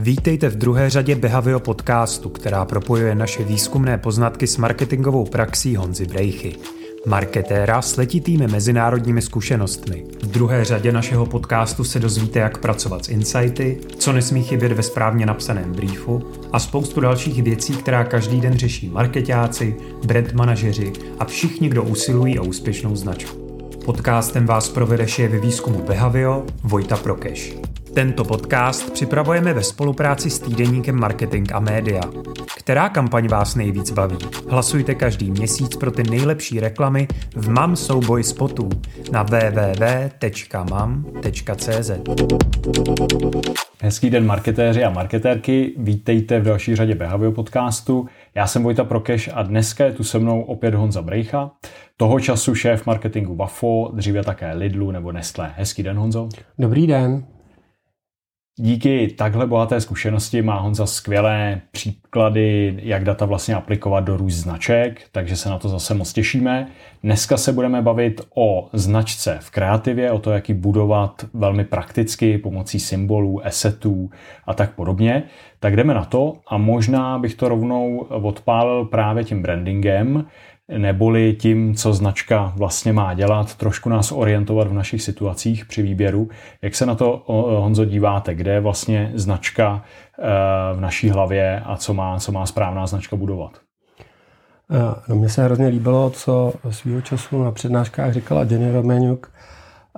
Vítejte v druhé řadě Behavio podcastu, která propojuje naše výzkumné poznatky s marketingovou praxí Honzy Brejchy. Marketéra s letitými mezinárodními zkušenostmi. V druhé řadě našeho podcastu se dozvíte, jak pracovat s insighty, co nesmí chybět ve správně napsaném briefu a spoustu dalších věcí, která každý den řeší marketáci, brand manažeři a všichni, kdo usilují o úspěšnou značku. Podcastem vás provede šéf výzkumu Behavio Vojta Prokeš. Tento podcast připravujeme ve spolupráci s týdeníkem Marketing a Média. Která kampaň vás nejvíc baví? Hlasujte každý měsíc pro ty nejlepší reklamy v MAM souboj spotů na www.mam.cz. Hezký den marketéři a marketérky, vítejte v další řadě Behavio podcastu. Já jsem Vojta Prokeš a dneska je tu se mnou opět Honza Brejcha, toho času šéf marketingu Wafo, dříve také Lidlu nebo Nestlé. Hezký den Honzo. Dobrý den. Díky takhle bohaté zkušenosti má Honza skvělé příklady, jak data vlastně aplikovat do růst značek, takže se na to zase moc těšíme. Dneska se budeme bavit o značce v kreativě, o to, jak ji budovat velmi prakticky pomocí symbolů, esetů a tak podobně. Tak jdeme na to a možná bych to rovnou odpálil právě tím brandingem, neboli tím, co značka vlastně má dělat, trošku nás orientovat v našich situacích při výběru. Jak se na to, Honzo, díváte? Kde je vlastně značka eh, v naší hlavě a co má, co má správná značka budovat? Eh, no, mně se hrozně líbilo, co svýho času na přednáškách říkala Jenny Romaniuk,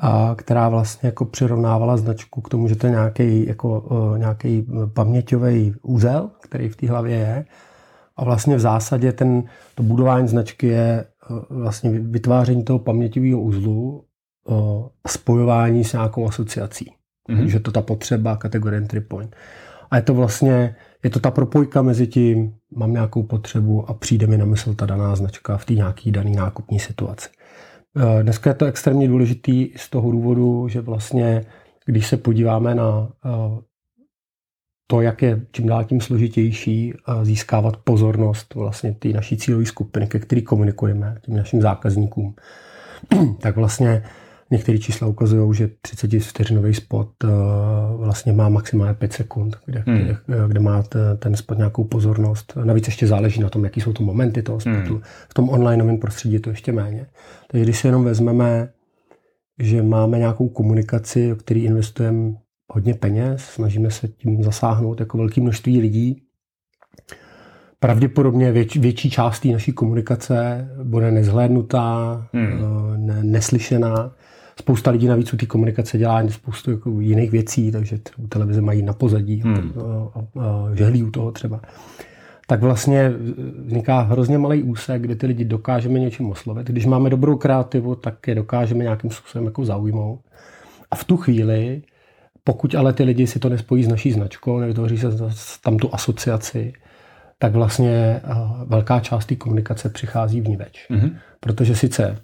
a která vlastně jako přirovnávala značku k tomu, že to je nějaký, jako, eh, nějaký paměťový úzel, který v té hlavě je a vlastně v zásadě ten, to budování značky je eh, vlastně vytváření toho paměťového uzlu a eh, spojování s nějakou asociací. Mm-hmm. Že to ta potřeba kategorie entry point. A je to vlastně, je to ta propojka mezi tím, mám nějakou potřebu a přijde mi na mysl ta daná značka v té nějaký daný nákupní situaci. Eh, dneska je to extrémně důležitý z toho důvodu, že vlastně, když se podíváme na to, jak je čím dál tím složitější získávat pozornost vlastně té naší cílové skupiny, ke který komunikujeme, těm našim zákazníkům, tak vlastně některé čísla ukazují, že 30 vteřinový spot uh, vlastně má maximálně 5 sekund, kde, hmm. kde, kde má ten spot nějakou pozornost. Navíc ještě záleží na tom, jaký jsou to momenty toho spotu. Hmm. V tom onlineovém prostředí je to ještě méně. Takže když si jenom vezmeme, že máme nějakou komunikaci, o který investujeme hodně peněz, snažíme se tím zasáhnout jako velké množství lidí. Pravděpodobně věč, větší část té naší komunikace bude nezhlédnutá, hmm. Eh, ne, neslyšená. Spousta lidí navíc u té komunikace dělá spoustu jako jiných věcí, takže u televize mají na pozadí hmm. a, a, a žehlí u toho třeba. Tak vlastně vzniká hrozně malý úsek, kde ty lidi dokážeme něčím oslovit. Když máme dobrou kreativu, tak je dokážeme nějakým způsobem jako zaujmout. A v tu chvíli pokud ale ty lidi si to nespojí s naší značkou, nevytvoří se tam tu asociaci, tak vlastně eh, velká část té komunikace přichází v ní več. Mm-hmm. Protože sice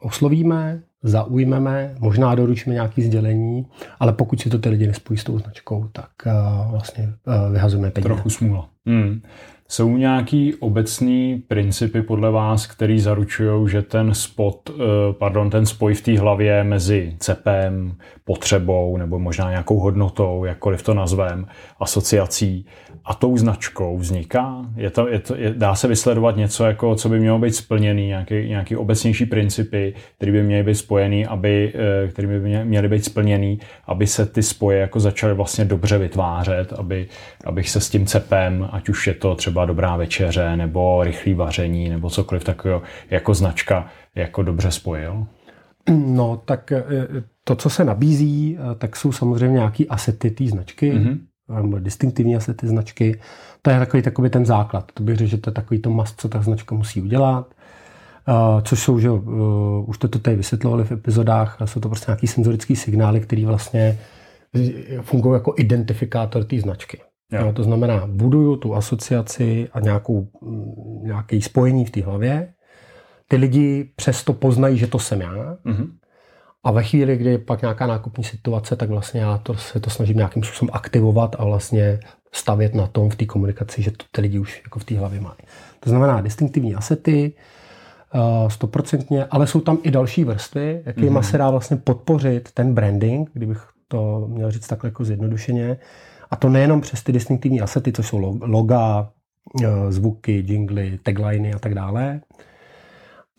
oslovíme, zaujmeme, možná doručíme nějaké sdělení, ale pokud si to ty lidi nespojí s tou značkou, tak uh, vlastně uh, vyhazujeme peníze. Trochu smůla. Hmm. Jsou nějaký obecný principy podle vás, který zaručují, že ten spot, eh, pardon, ten spoj v té hlavě mezi cepem, potřebou nebo možná nějakou hodnotou, jakkoliv to nazvem, asociací a tou značkou vzniká? Je to, je to, je, dá se vysledovat něco, jako, co by mělo být splněný, nějaký, nějaký obecnější principy, které by měly být spojený, aby, eh, které by měly být splněný, aby se ty spoje jako začaly vlastně dobře vytvářet, aby, abych se s tím cepem, ať už je to třeba dobrá večeře, nebo rychlý vaření, nebo cokoliv takového, jako značka, jako dobře spojil? No, tak eh, to, co se nabízí, eh, tak jsou samozřejmě nějaký asety té značky, mm-hmm nebo distinktivní asety značky. To je takový, takový ten základ. To bych řekl, že to je takový to must, co ta značka musí udělat. Uh, což jsou, že uh, už to tady vysvětlovali v epizodách, jsou to prostě nějaký senzorický signály, které vlastně fungují jako identifikátor té značky. Jo. To znamená, buduju tu asociaci a nějakou, nějaký spojení v té hlavě. Ty lidi přesto poznají, že to jsem já. Mm-hmm. A ve chvíli, kdy je pak nějaká nákupní situace, tak vlastně já to, se to snažím nějakým způsobem aktivovat a vlastně stavět na tom v té komunikaci, že to ty lidi už jako v té hlavě mají. To znamená distinktivní asety, eh, stoprocentně, ale jsou tam i další vrstvy, jakýma mm-hmm. se dá vlastně podpořit ten branding, kdybych to měl říct takhle jako zjednodušeně. A to nejenom přes ty distinktivní asety, což jsou loga, eh, zvuky, jingly, tagliny a tak dále,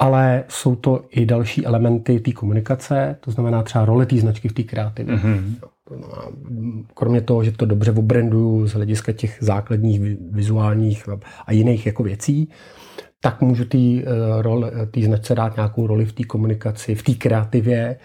ale jsou to i další elementy té komunikace, to znamená třeba role té značky v té kreativě. Mm-hmm. Kromě toho, že to dobře obranduju z hlediska těch základních vizuálních a jiných jako věcí, tak můžu té uh, značce dát nějakou roli v té komunikaci, v té kreativě,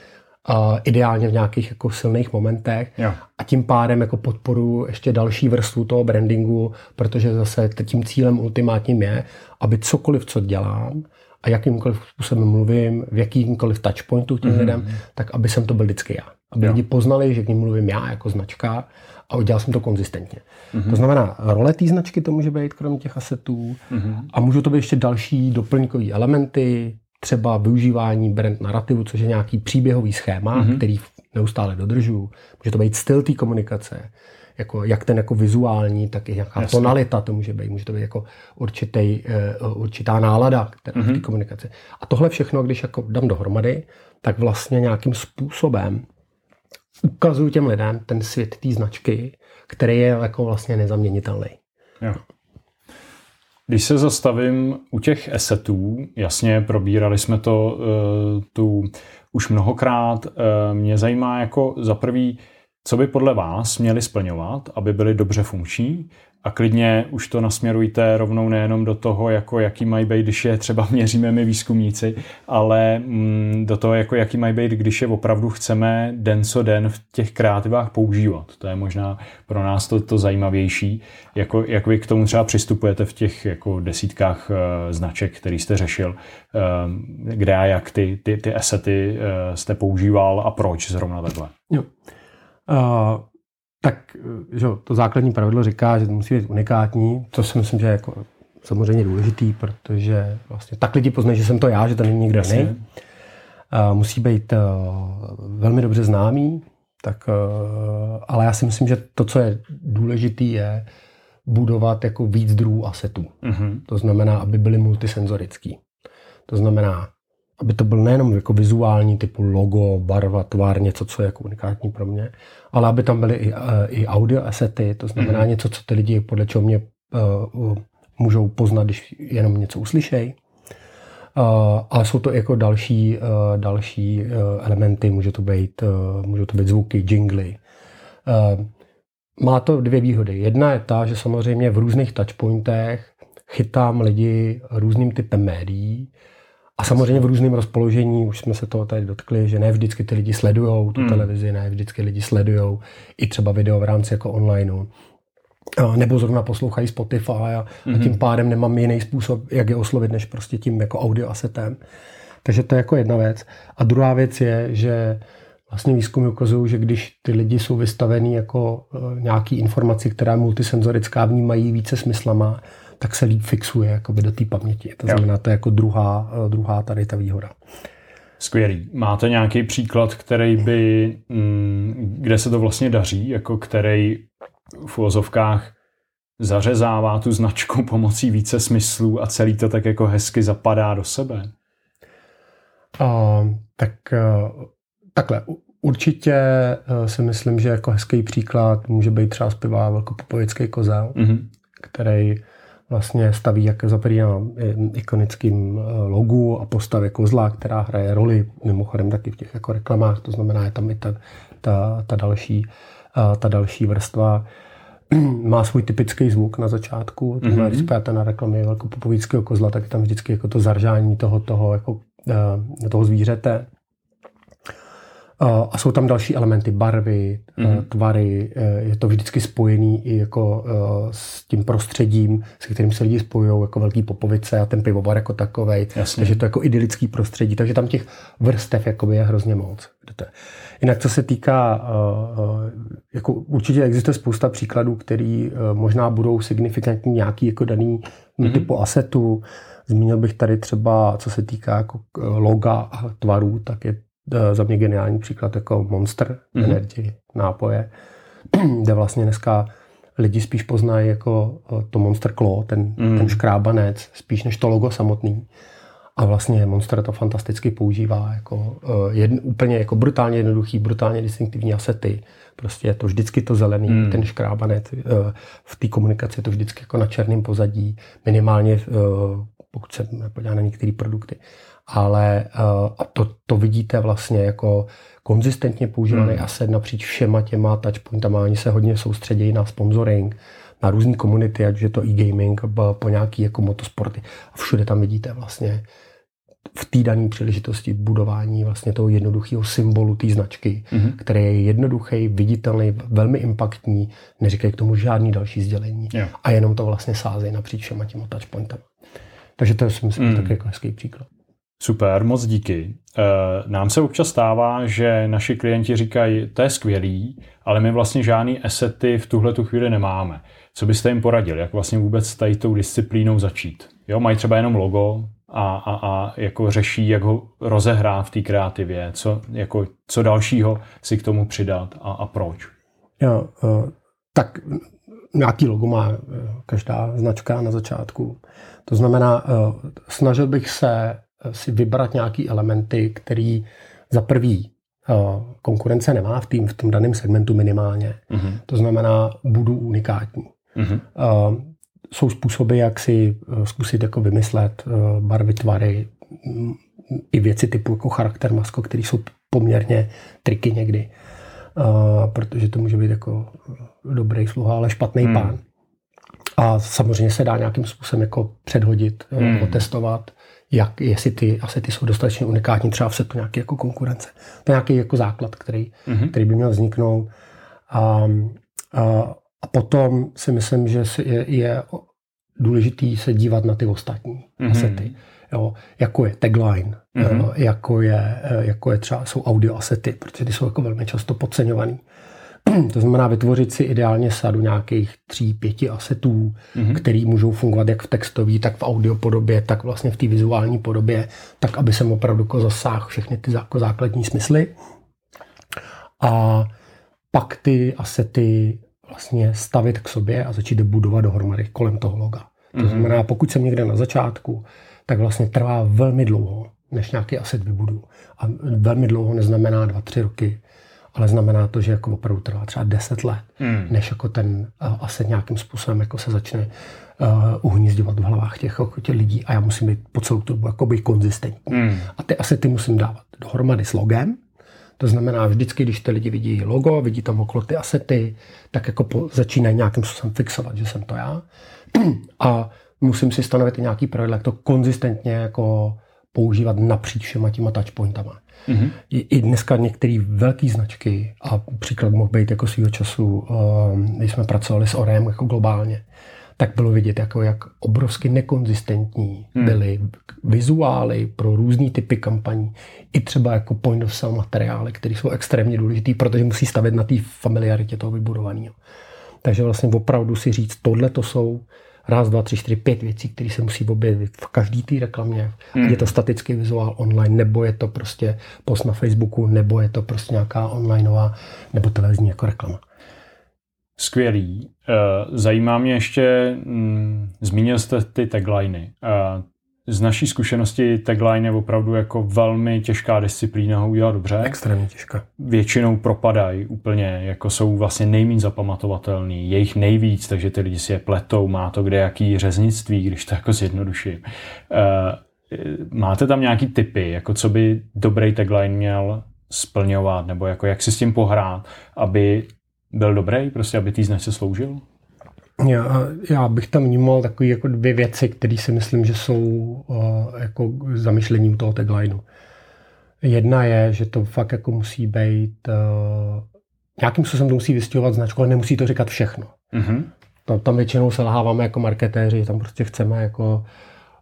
uh, ideálně v nějakých jako silných momentech jo. a tím pádem jako podporu ještě další vrstvu toho brandingu, protože zase tím cílem ultimátním je, aby cokoliv, co dělám, a jakýmkoliv způsobem mluvím, v jakýmkoliv touchpointu tím mm-hmm. lidem, tak aby jsem to byl vždycky já. Aby jo. lidi poznali, že k ním mluvím já jako značka a udělal jsem to konzistentně. Mm-hmm. To znamená, role té značky to může být kromě těch asetů mm-hmm. a můžou to být ještě další doplňkové elementy, třeba využívání brand narrativu, což je nějaký příběhový schéma, mm-hmm. který neustále dodržu. Může to být styl té komunikace, jako, jak ten jako vizuální, tak i nějaká Jasně. tonalita to může být. Může to být jako určitý, uh, určitá nálada která mm-hmm. mhm. komunikaci. A tohle všechno, když jako dám dohromady, tak vlastně nějakým způsobem ukazuju těm lidem ten svět té značky, který je jako vlastně nezaměnitelný. Jo. Když se zastavím u těch esetů, jasně, probírali jsme to uh, tu už mnohokrát, uh, mě zajímá jako za prvý, co by podle vás měli splňovat, aby byli dobře funkční a klidně už to nasměrujte rovnou nejenom do toho, jako jaký mají být, když je třeba měříme my výzkumníci, ale mm, do toho, jako jaký mají být, když je opravdu chceme den co den v těch kreativách používat. To je možná pro nás to, to zajímavější. Jako, jak vy k tomu třeba přistupujete v těch jako desítkách uh, značek, který jste řešil, uh, kde a jak ty, ty, ty asety uh, jste používal a proč zrovna takhle? Jo. Uh, tak že to základní pravidlo říká, že to musí být unikátní, to si myslím, že je jako samozřejmě důležitý, protože vlastně tak lidi poznají, že jsem to já, že to není nikdo jiný. Uh, musí být uh, velmi dobře známý, tak, ale já si myslím, že to, co je důležitý, je budovat jako víc druhů asetů. Mm-hmm. To znamená, aby byly multisenzorický. To znamená, aby to byl nejenom jako vizuální typu logo, barva, tvar, něco, co je komunikátní pro mě, ale aby tam byly i, uh, i audio asety, to znamená mm-hmm. něco, co ty lidi podle čeho mě uh, můžou poznat, když jenom něco uslyšejí. Uh, ale jsou to jako další, uh, další uh, elementy, může to být, uh, můžou to být zvuky, jingly. Uh, má to dvě výhody. Jedna je ta, že samozřejmě v různých touchpointech chytám lidi různým typem médií, a samozřejmě v různém rozpoložení, už jsme se toho tady dotkli, že ne vždycky ty lidi sledují tu hmm. televizi, ne vždycky lidi sledují i třeba video v rámci jako online. Nebo zrovna poslouchají Spotify a, hmm. a tím pádem nemám jiný způsob, jak je oslovit, než prostě tím jako audio asetem. Takže to je jako jedna věc. A druhá věc je, že vlastně výzkumy ukazují, že když ty lidi jsou vystavení jako uh, nějaký informaci, která je multisenzorická, vnímají více smyslama, tak se líp fixuje jakoby do té paměti. To znamená, to je jako druhá, druhá tady ta výhoda. Skvělý. Máte nějaký příklad, který by, mm, kde se to vlastně daří, jako který v uvozovkách zařezává tu značku pomocí více smyslů a celý to tak jako hezky zapadá do sebe? Uh, tak uh, takhle. Určitě uh, si myslím, že jako hezký příklad může být třeba zpěvá velkopopovický kozel, mm-hmm. který vlastně staví jak za na ikonickým eh, logu a postavě kozla, která hraje roli mimochodem taky v těch jako reklamách, to znamená, je tam i ta, ta, ta, další, eh, ta další vrstva. Má svůj typický zvuk na začátku, to znamená, mm-hmm. když spáte na reklamě velkopopovického kozla, tak je tam vždycky jako to zaržání toho, toho, jako, eh, toho zvířete. A jsou tam další elementy, barvy, mm. tvary, e, je to vždycky spojený i jako s tím prostředím, se kterým se lidi spojují, jako velký popovice a ten pivovar jako takovej. Jasně. Takže to jako idylický prostředí, takže tam těch vrstev jakoby je hrozně moc. Jinak co se týká, jako určitě existuje spousta příkladů, který možná budou signifikantní nějaký jako daný mm-hmm. typu asetu. Zmínil bych tady třeba, co se týká jako loga a tvarů, tak je Eh, za mě geniální příklad jako Monster mm-hmm. Energy nápoje, kde vlastně dneska lidi spíš poznají jako eh, to Monster Claw, ten, mm. ten škrábanec, spíš než to logo samotný. A vlastně Monster to fantasticky používá jako uh, jedn, úplně jako brutálně jednoduchý, brutálně distinktivní asety. Prostě je to vždycky to zelený, hmm. ten škrábanec. V té komunikaci je to vždycky jako na černém pozadí, minimálně pokud se podívá na některé produkty. Ale uh, a to, to vidíte vlastně jako konzistentně používaný hmm. asset napříč všema těma touchpointama. Oni se hodně soustředějí na sponsoring, na různé komunity, ať je to e-gaming, po nějaký jako motosporty. A všude tam vidíte vlastně v té dané příležitosti budování vlastně toho jednoduchého symbolu té značky, mm-hmm. který je jednoduchý, viditelný, velmi impaktní, neříkají k tomu žádný další sdělení yeah. a jenom to vlastně sázejí napříč všema těma touchpointama. Takže to je si myslím mm. taky jako hezký příklad. Super, moc díky. Eh, nám se občas stává, že naši klienti říkají, to je skvělý, ale my vlastně žádný asety v tuhle tu chvíli nemáme. Co byste jim poradili? Jak vlastně vůbec tady tou disciplínou začít? Jo, mají třeba jenom logo a, a, a jako řeší, jak ho rozehrát v té kreativě, co, jako, co dalšího si k tomu přidat a, a proč? Jo, eh, tak nějaký logo má eh, každá značka na začátku. To znamená, snažil bych se si vybrat nějaký elementy, který za prvý eh, konkurence nemá v, tým, v tom daném segmentu minimálně. Mm-hmm. To znamená, budu unikátní. Mm-hmm. Jsou způsoby, jak si eh, zkusit jako vymyslet barvy, tvary, mm, i věci typu jako charakter masko, které jsou poměrně triky někdy. protože to může být jako dobrý sluha, ale špatný mm. pán. A samozřejmě se dá nějakým způsobem jako předhodit, mm. otestovat jak, jestli ty asety jsou dostatečně unikátní třeba v setu nějaké jako konkurence. To je nějaký jako základ, který, mm-hmm. který by měl vzniknout. A, a, a potom si myslím, že je, je důležitý se dívat na ty ostatní mm-hmm. asety. Jo, jako je tagline, mm-hmm. jo, jako, je, jako je třeba jsou audio asety, protože ty jsou jako velmi často podceňovaný. To znamená vytvořit si ideálně sadu nějakých tří, pěti asetů, mm-hmm. který můžou fungovat jak v textové, tak v audio podobě, tak vlastně v té vizuální podobě, tak aby jsem opravdu jako zasáhl všechny ty jako základní smysly. A pak ty asety vlastně stavit k sobě a začít budovat dohromady kolem toho loga. To mm-hmm. znamená, pokud jsem někde na začátku, tak vlastně trvá velmi dlouho, než nějaký aset vybudu. A velmi dlouho neznamená dva, tři roky ale znamená to, že jako opravdu trvá třeba 10 let, hmm. než jako ten uh, asi nějakým způsobem jako se začne uh, uhnízdovat v hlavách těch, jako těch lidí a já musím být po celou tu dobu jako být konzistentní. Hmm. A ty asety musím dávat dohromady s logem, to znamená, vždycky, když ty lidi vidí logo, vidí tam okolo ty asety, tak jako po, začínají nějakým způsobem fixovat, že jsem to já. A musím si stanovit i nějaký pravidla, jak to konzistentně jako používat napříč všema těma touchpointama. Mm-hmm. I, I dneska některé velké značky, a příklad mohl být jako svého času, um, když jsme pracovali s Orem jako globálně, tak bylo vidět, jako jak obrovsky nekonzistentní hmm. byly vizuály pro různé typy kampaní, i třeba jako point of sale materiály, které jsou extrémně důležité, protože musí stavět na té familiaritě toho vybudovaného. Takže vlastně opravdu si říct, tohle to jsou raz, dva, tři, čtyři, pět věcí, které se musí objevit v každé té reklamě. Hmm. Je to statický vizuál online, nebo je to prostě post na Facebooku, nebo je to prostě nějaká onlineová nebo televizní jako reklama. Skvělý. Eh, zajímá mě ještě, mm, zmínil jste ty tagliny. Eh, z naší zkušenosti tagline je opravdu jako velmi těžká disciplína ho udělat dobře. Extrémně těžká. Většinou propadají úplně, jako jsou vlastně nejméně zapamatovatelný, je jich nejvíc, takže ty lidi si je pletou, má to kde jaký řeznictví, když to jako zjednoduším. Uh, máte tam nějaký typy, jako co by dobrý tagline měl splňovat, nebo jako jak si s tím pohrát, aby byl dobrý, prostě aby tý značce sloužil? Já, já bych tam vnímal takové jako dvě věci, které si myslím, že jsou uh, jako zamýšlením toho taglineu. Jedna je, že to fakt jako musí být uh, nějakým způsobem to musí vystihovat značku, ale nemusí to říkat všechno. Mm-hmm. Tam, tam většinou selháváme jako marketéři, tam prostě chceme jako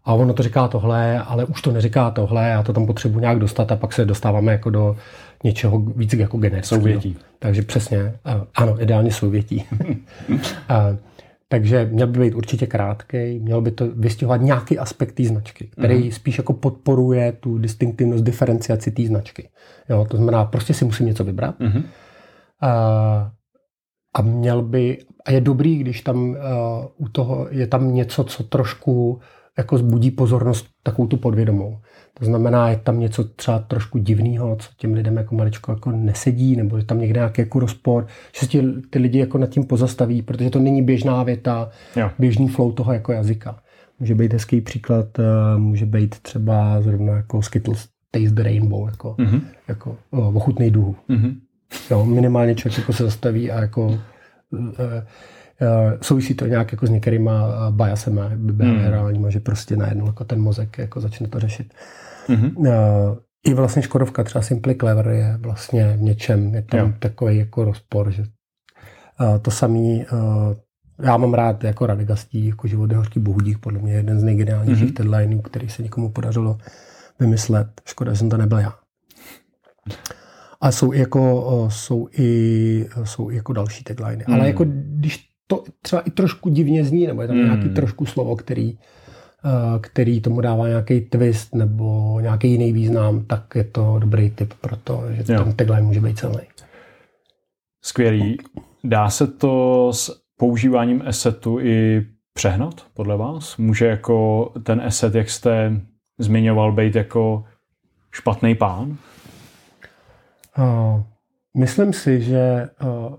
a ono to říká tohle, ale už to neříká tohle, já to tam potřebuji nějak dostat a pak se dostáváme jako do něčeho víc jako generického. Souvětí. Takže přesně, uh, ano, ideálně souvětí. uh, Takže měl by být určitě krátký, měl by to vystihovat nějaký aspekt té značky, který mm-hmm. spíš jako podporuje tu distinktivnost, diferenciaci té značky. Jo, to znamená, prostě si musím něco vybrat. Mm-hmm. A, a měl by, a je dobrý, když tam uh, u toho je tam něco, co trošku jako zbudí pozornost takovou tu podvědomou. To znamená, je tam něco třeba trošku divného, co těm lidem jako maličko jako nesedí, nebo je tam někde nějaký jako rozpor, že se ty, ty lidi jako nad tím pozastaví, protože to není běžná věta, jo. běžný flow toho jako jazyka. Může být hezký příklad, eh, může být třeba zrovna jako Skittles Taste the Rainbow, jako, mm-hmm. jako ochutnej duhu. Mm-hmm. Jo, minimálně člověk jako se zastaví a jako uh, uh, souvisí to nějak jako s některýma biasema behaviorálníma, mm. že prostě najednou jako ten mozek jako začne to řešit. Mm-hmm. I vlastně Škodovka, třeba Simply Clever je vlastně v něčem, je tam jo. takový jako rozpor, že to samý já mám rád jako Radegastí, jako život je hořký bohudík, podle mě jeden z nejgeniálnějších mm-hmm. deadlineů, který se někomu podařilo vymyslet. Škoda, že jsem to nebyl já. A jsou i jako, jsou i, jsou i jako další tagliny. Mm. Ale jako když to třeba i trošku divně zní, nebo je tam mm. nějaký trošku slovo, který, který tomu dává nějaký twist nebo nějaký jiný význam, tak je to dobrý tip pro to, že jo. ten tagline může být celý. Skvělý. Dá se to s používáním assetu i přehnat, podle vás? Může jako ten asset, jak jste zmiňoval, být jako špatný pán? Uh, myslím si, že uh,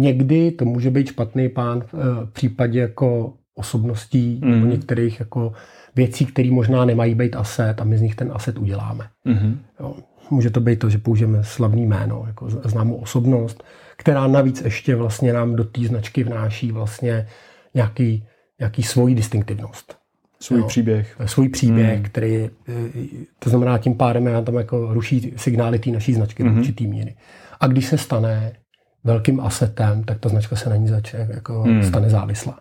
někdy to může být špatný pán v, uh, v případě jako osobností mm. nebo některých jako věcí, které možná nemají být aset a my z nich ten aset uděláme. Mm-hmm. Jo. Může to být to, že použijeme slavný jméno, jako známou osobnost, která navíc ještě vlastně nám do té značky vnáší vlastně nějaký, nějaký svoji distinktivnost. Svůj jo, příběh. Svůj příběh, hmm. který, to znamená tím pádem já tam jako ruší signály té naší značky hmm. do určitý míry. A když se stane velkým asetem, tak ta značka se na ní začne, jako hmm. stane závislá.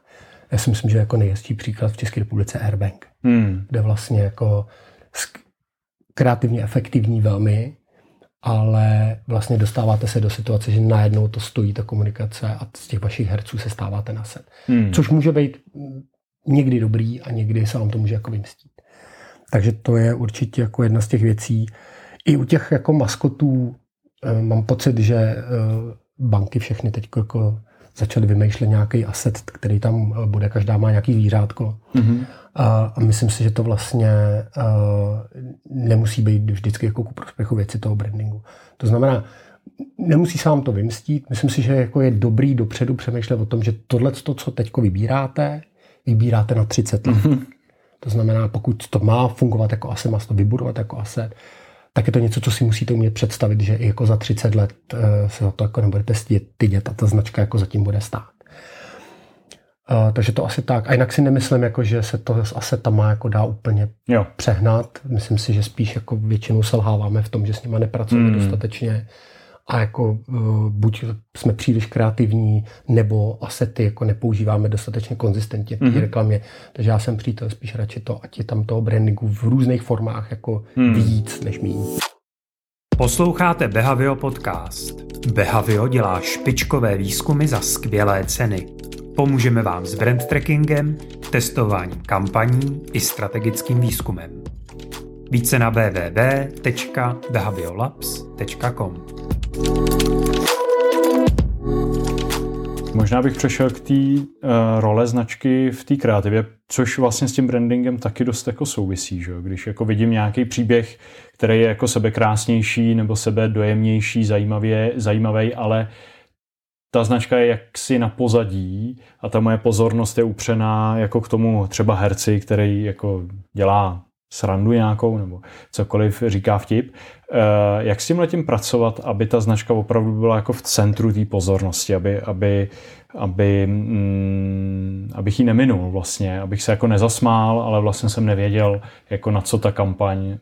Já si myslím, že jako nejhezčí příklad v České republice Airbank, hmm. kde vlastně jako kreativně efektivní velmi, ale vlastně dostáváte se do situace, že najednou to stojí ta komunikace a z těch vašich herců se stáváte na set. Hmm. Což může být někdy dobrý a někdy se vám to může jako vymstít. Takže to je určitě jako jedna z těch věcí. I u těch jako maskotů eh, mám pocit, že eh, banky všechny teď jako začaly vymýšlet nějaký asset, který tam eh, bude, každá má nějaký zvířátko. Mm-hmm. A, a myslím si, že to vlastně uh, nemusí být vždycky jako ku prospěchu věci toho brandingu. To znamená, nemusí se vám to vymstít. Myslím si, že jako je dobrý dopředu přemýšlet o tom, že tohle, co teď vybíráte, vybíráte na 30 let. Mm-hmm. To znamená, pokud to má fungovat jako asset, má to vybudovat jako asset, tak je to něco, co si musíte umět představit, že i jako za 30 let uh, se za to jako nebudete stydět a ta značka jako zatím bude stát. Uh, takže to asi tak. A jinak si nemyslím, jako, že se to s asetama jako dá úplně jo. přehnat. Myslím si, že spíš jako většinou selháváme v tom, že s nimi nepracujeme mm. dostatečně a jako uh, buď jsme příliš kreativní, nebo asety jako nepoužíváme dostatečně konzistentně v té mm-hmm. reklamě. Takže já jsem přítel spíš radši to, ať je tam toho brandingu v různých formách jako mm. víc než méně. Posloucháte Behavio podcast. Behavio dělá špičkové výzkumy za skvělé ceny. Pomůžeme vám s brand trackingem, testováním kampaní i strategickým výzkumem. Více na www.behaviolabs.com. Možná bych přešel k té uh, role značky v té kreativě, což vlastně s tím brandingem taky dost jako souvisí. Že? Když jako vidím nějaký příběh, který je jako sebe krásnější nebo sebe dojemnější, zajímavě, zajímavý, ale ta značka je jaksi na pozadí a ta moje pozornost je upřená jako k tomu třeba herci, který jako dělá srandu nějakou nebo cokoliv říká vtip. Eh, jak s tím letím pracovat, aby ta značka opravdu byla jako v centru té pozornosti, aby, aby, aby, mm, abych ji neminul vlastně, abych se jako nezasmál, ale vlastně jsem nevěděl, jako na co ta kampaň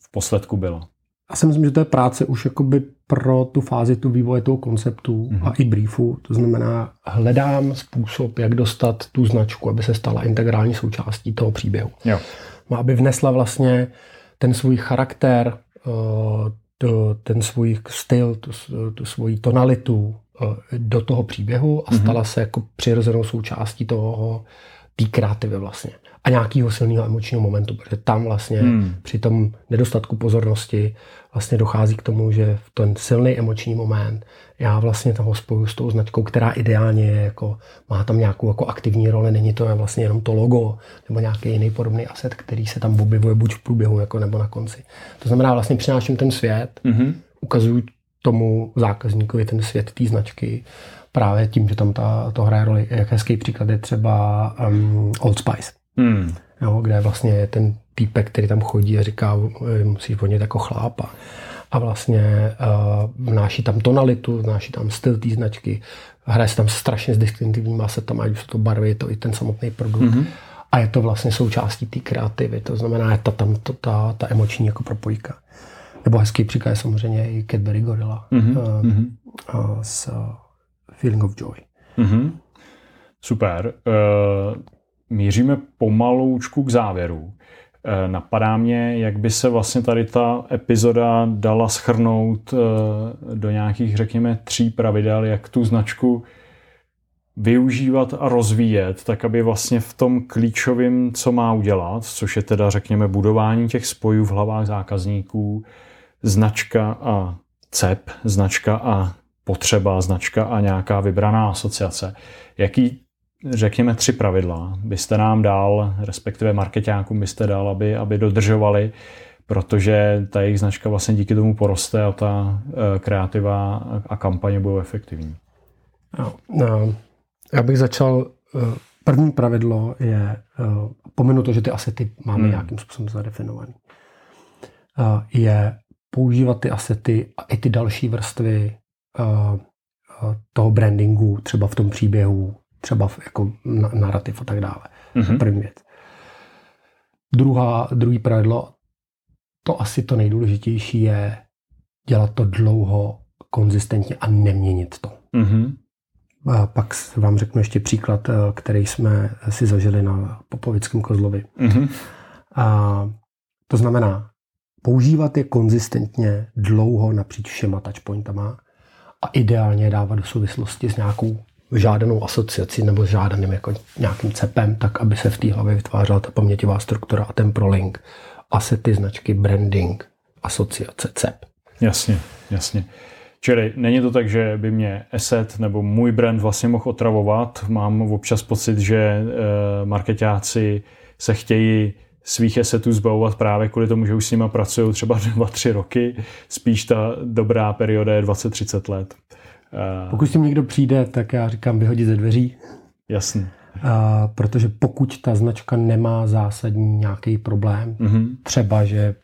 v posledku byla. Já si myslím, že to je práce už jakoby pro tu fázi tu vývoje toho konceptu mm-hmm. a i briefu. To znamená, hledám způsob, jak dostat tu značku, aby se stala integrální součástí toho příběhu. Jo aby vnesla vlastně ten svůj charakter, eh, ten svůj styl, tu, tu svoji tonalitu eh, do toho příběhu a mhm. stala se jako přirozenou součástí toho, té kreativy vlastně a nějakého silného emočního momentu, protože tam vlastně hmm. při tom nedostatku pozornosti vlastně dochází k tomu, že v ten silný emoční moment já vlastně toho spoju s tou značkou, která ideálně je jako, má tam nějakou jako aktivní roli, není to vlastně jenom to logo nebo nějaký jiný podobný asset, který se tam objevuje buď v průběhu jako nebo na konci. To znamená vlastně přináším ten svět, hmm. ukazuju tomu zákazníkovi ten svět té značky právě tím, že tam ta, to hraje roli. Jak hezký příklad je třeba um, Old Spice, hmm. jo, kde vlastně je ten týpek, který tam chodí a říká, musíš vodit jako chlápa. A vlastně uh, vnáší tam tonalitu, vnáší tam styl té značky, hraje se tam strašně s distinktivníma asetama, ať už to barvy, je to i ten samotný produkt. Mm-hmm. A je to vlastně součástí té kreativy, to znamená, je to tam to, ta, ta emoční jako propojka. Nebo hezký příklad je samozřejmě i Cadbury Gorilla mm-hmm. uh, uh, s uh, Feeling of Joy. Mm-hmm. Super. Uh, míříme pomaloučku k závěru. Eh, napadá mě, jak by se vlastně tady ta epizoda dala schrnout eh, do nějakých, řekněme, tří pravidel, jak tu značku využívat a rozvíjet, tak aby vlastně v tom klíčovém, co má udělat, což je teda, řekněme, budování těch spojů v hlavách zákazníků, značka a CEP, značka a potřeba, značka a nějaká vybraná asociace. Jaký řekněme, tři pravidla byste nám dal, respektive marketákům byste dal, aby, aby dodržovali, protože ta jejich značka vlastně díky tomu poroste a ta uh, kreativa a kampaně budou efektivní. No, no, já bych začal, uh, první pravidlo je, uh, pominu to, že ty asety máme hmm. nějakým způsobem zadefinovaný, je používat ty asety a i ty další vrstvy toho brandingu, třeba v tom příběhu, třeba jako narrativ a tak dále. Mm-hmm. První věc. Druhá, druhý pravidlo, to asi to nejdůležitější je dělat to dlouho, konzistentně a neměnit to. Mm-hmm. A pak vám řeknu ještě příklad, eh, který jsme si zažili na Popovickém kozlovi. Mm-hmm. A to znamená, používat je konzistentně dlouho napříč všema touchpointama a ideálně dávat do souvislosti s nějakou žádanou asociaci nebo žádaným jako nějakým cepem, tak aby se v té hlavě vytvářela ta paměťová struktura a ten prolink. Asety, značky, branding, asociace, cep. Jasně, jasně. Čili není to tak, že by mě asset nebo můj brand vlastně mohl otravovat. Mám občas pocit, že e, marketáci se chtějí svých assetů zbavovat právě kvůli tomu, že už s nima pracují třeba 2-3 roky. Spíš ta dobrá perioda je 20-30 let. Uh, pokud s tím někdo přijde, tak já říkám vyhodit ze dveří. Jasně. Uh, protože pokud ta značka nemá zásadní nějaký problém, mm-hmm. třeba, že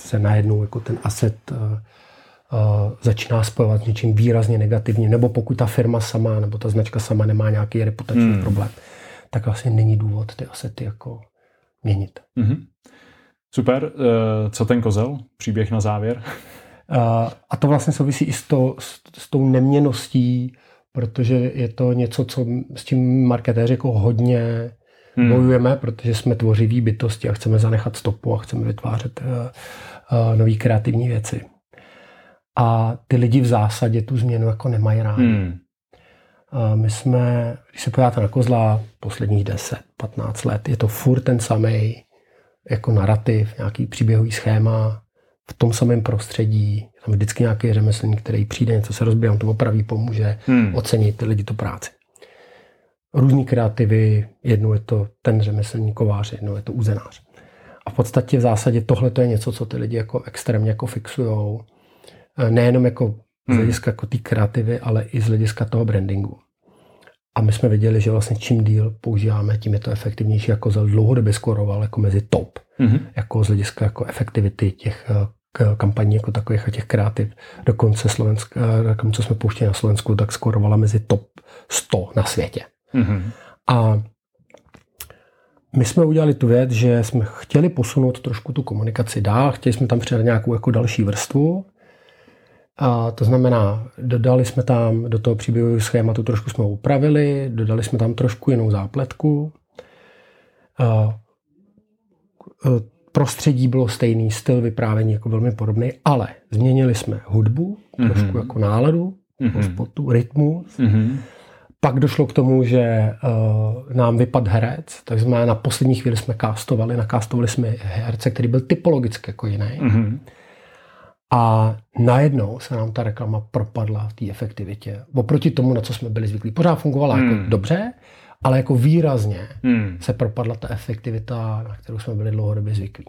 se najednou jako ten asset uh, uh, začíná spojovat s něčím výrazně negativním, nebo pokud ta firma sama, nebo ta značka sama nemá nějaký reputační mm. problém, tak vlastně není důvod ty asety jako měnit. Mm-hmm. Super. Uh, co ten kozel? Příběh na závěr? A to vlastně souvisí i s, to, s, s tou neměností, protože je to něco, co s tím marketéři jako hodně hmm. bojujeme, protože jsme tvořiví bytosti a chceme zanechat stopu a chceme vytvářet uh, uh, nové kreativní věci. A ty lidi v zásadě tu změnu jako nemají rádi. Hmm. Uh, my jsme, když se podíváte na kozla, posledních 10, 15 let, je to furt ten samý jako narrativ, nějaký příběhový schéma, v tom samém prostředí, je tam vždycky nějaký řemeslník, který přijde, něco se rozbije, on to opraví, pomůže, hmm. ocenit ty lidi tu práci. Různý kreativy, jednou je to ten řemeslník kovář, jednou je to uzenář. A v podstatě v zásadě tohle je něco, co ty lidi jako extrémně jako fixujou. E, nejenom jako z hmm. hlediska jako té kreativy, ale i z hlediska toho brandingu. A my jsme viděli, že vlastně čím díl používáme, tím je to efektivnější, jako za dlouhodobě skoroval jako mezi top. Mm-hmm. Jako z hlediska jako efektivity těch e, kampaní jako takových a těch kreativ. Dokonce Slovenska, co jsme pouštěli na Slovensku, tak skorovala mezi top 100 na světě. Mm-hmm. A my jsme udělali tu věc, že jsme chtěli posunout trošku tu komunikaci dál, chtěli jsme tam přidat nějakou jako další vrstvu. A to znamená, dodali jsme tam do toho příběhového schématu, trošku jsme ho upravili, dodali jsme tam trošku jinou zápletku. A prostředí bylo stejný, styl vyprávění jako velmi podobný, ale změnili jsme hudbu, mm-hmm. trošku jako náladu, mm-hmm. spotu, rytmus. Mm-hmm. pak došlo k tomu, že uh, nám vypad herec, tak jsme na poslední chvíli jsme castovali, nakástovali jsme herce, který byl typologicky jako jiný. Mm-hmm. A najednou se nám ta reklama propadla v té efektivitě. Oproti tomu, na co jsme byli zvyklí. Pořád fungovala mm. jako hmm. dobře, ale jako výrazně mm. se propadla ta efektivita, na kterou jsme byli dlouhodobě zvyklí.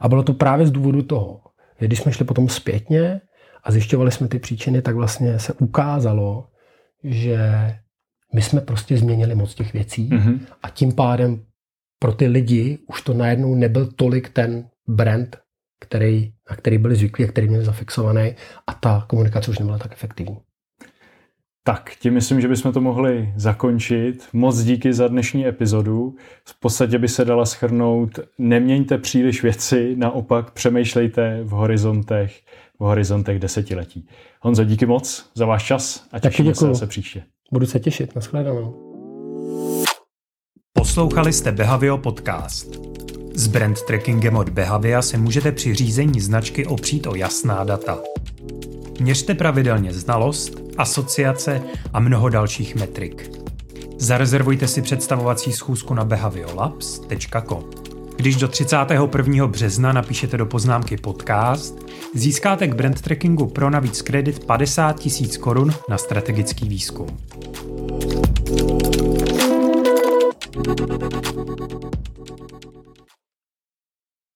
A bylo to právě z důvodu toho, že když jsme šli potom zpětně a zjišťovali jsme ty příčiny, tak vlastně se ukázalo, že my jsme prostě změnili moc těch věcí mm-hmm. a tím pádem pro ty lidi už to najednou nebyl tolik ten brand, který, na který byli zvyklí a který měli zafixovaný a ta komunikace už nebyla tak efektivní. Tak, tím myslím, že bychom to mohli zakončit. Moc díky za dnešní epizodu. V podstatě by se dala schrnout, neměňte příliš věci, naopak přemýšlejte v horizontech, v horizontech desetiletí. Honzo, díky moc za váš čas a těšíme se zase příště. Budu se těšit, nashledanou. Poslouchali jste Behavio podcast. S brand trackingem od Behavia se můžete při řízení značky opřít o jasná data. Měřte pravidelně znalost, asociace a mnoho dalších metrik. Zarezervujte si představovací schůzku na behaviolabs.com. Když do 31. března napíšete do poznámky podcast, získáte k brand trackingu pro navíc kredit 50 000 korun na strategický výzkum.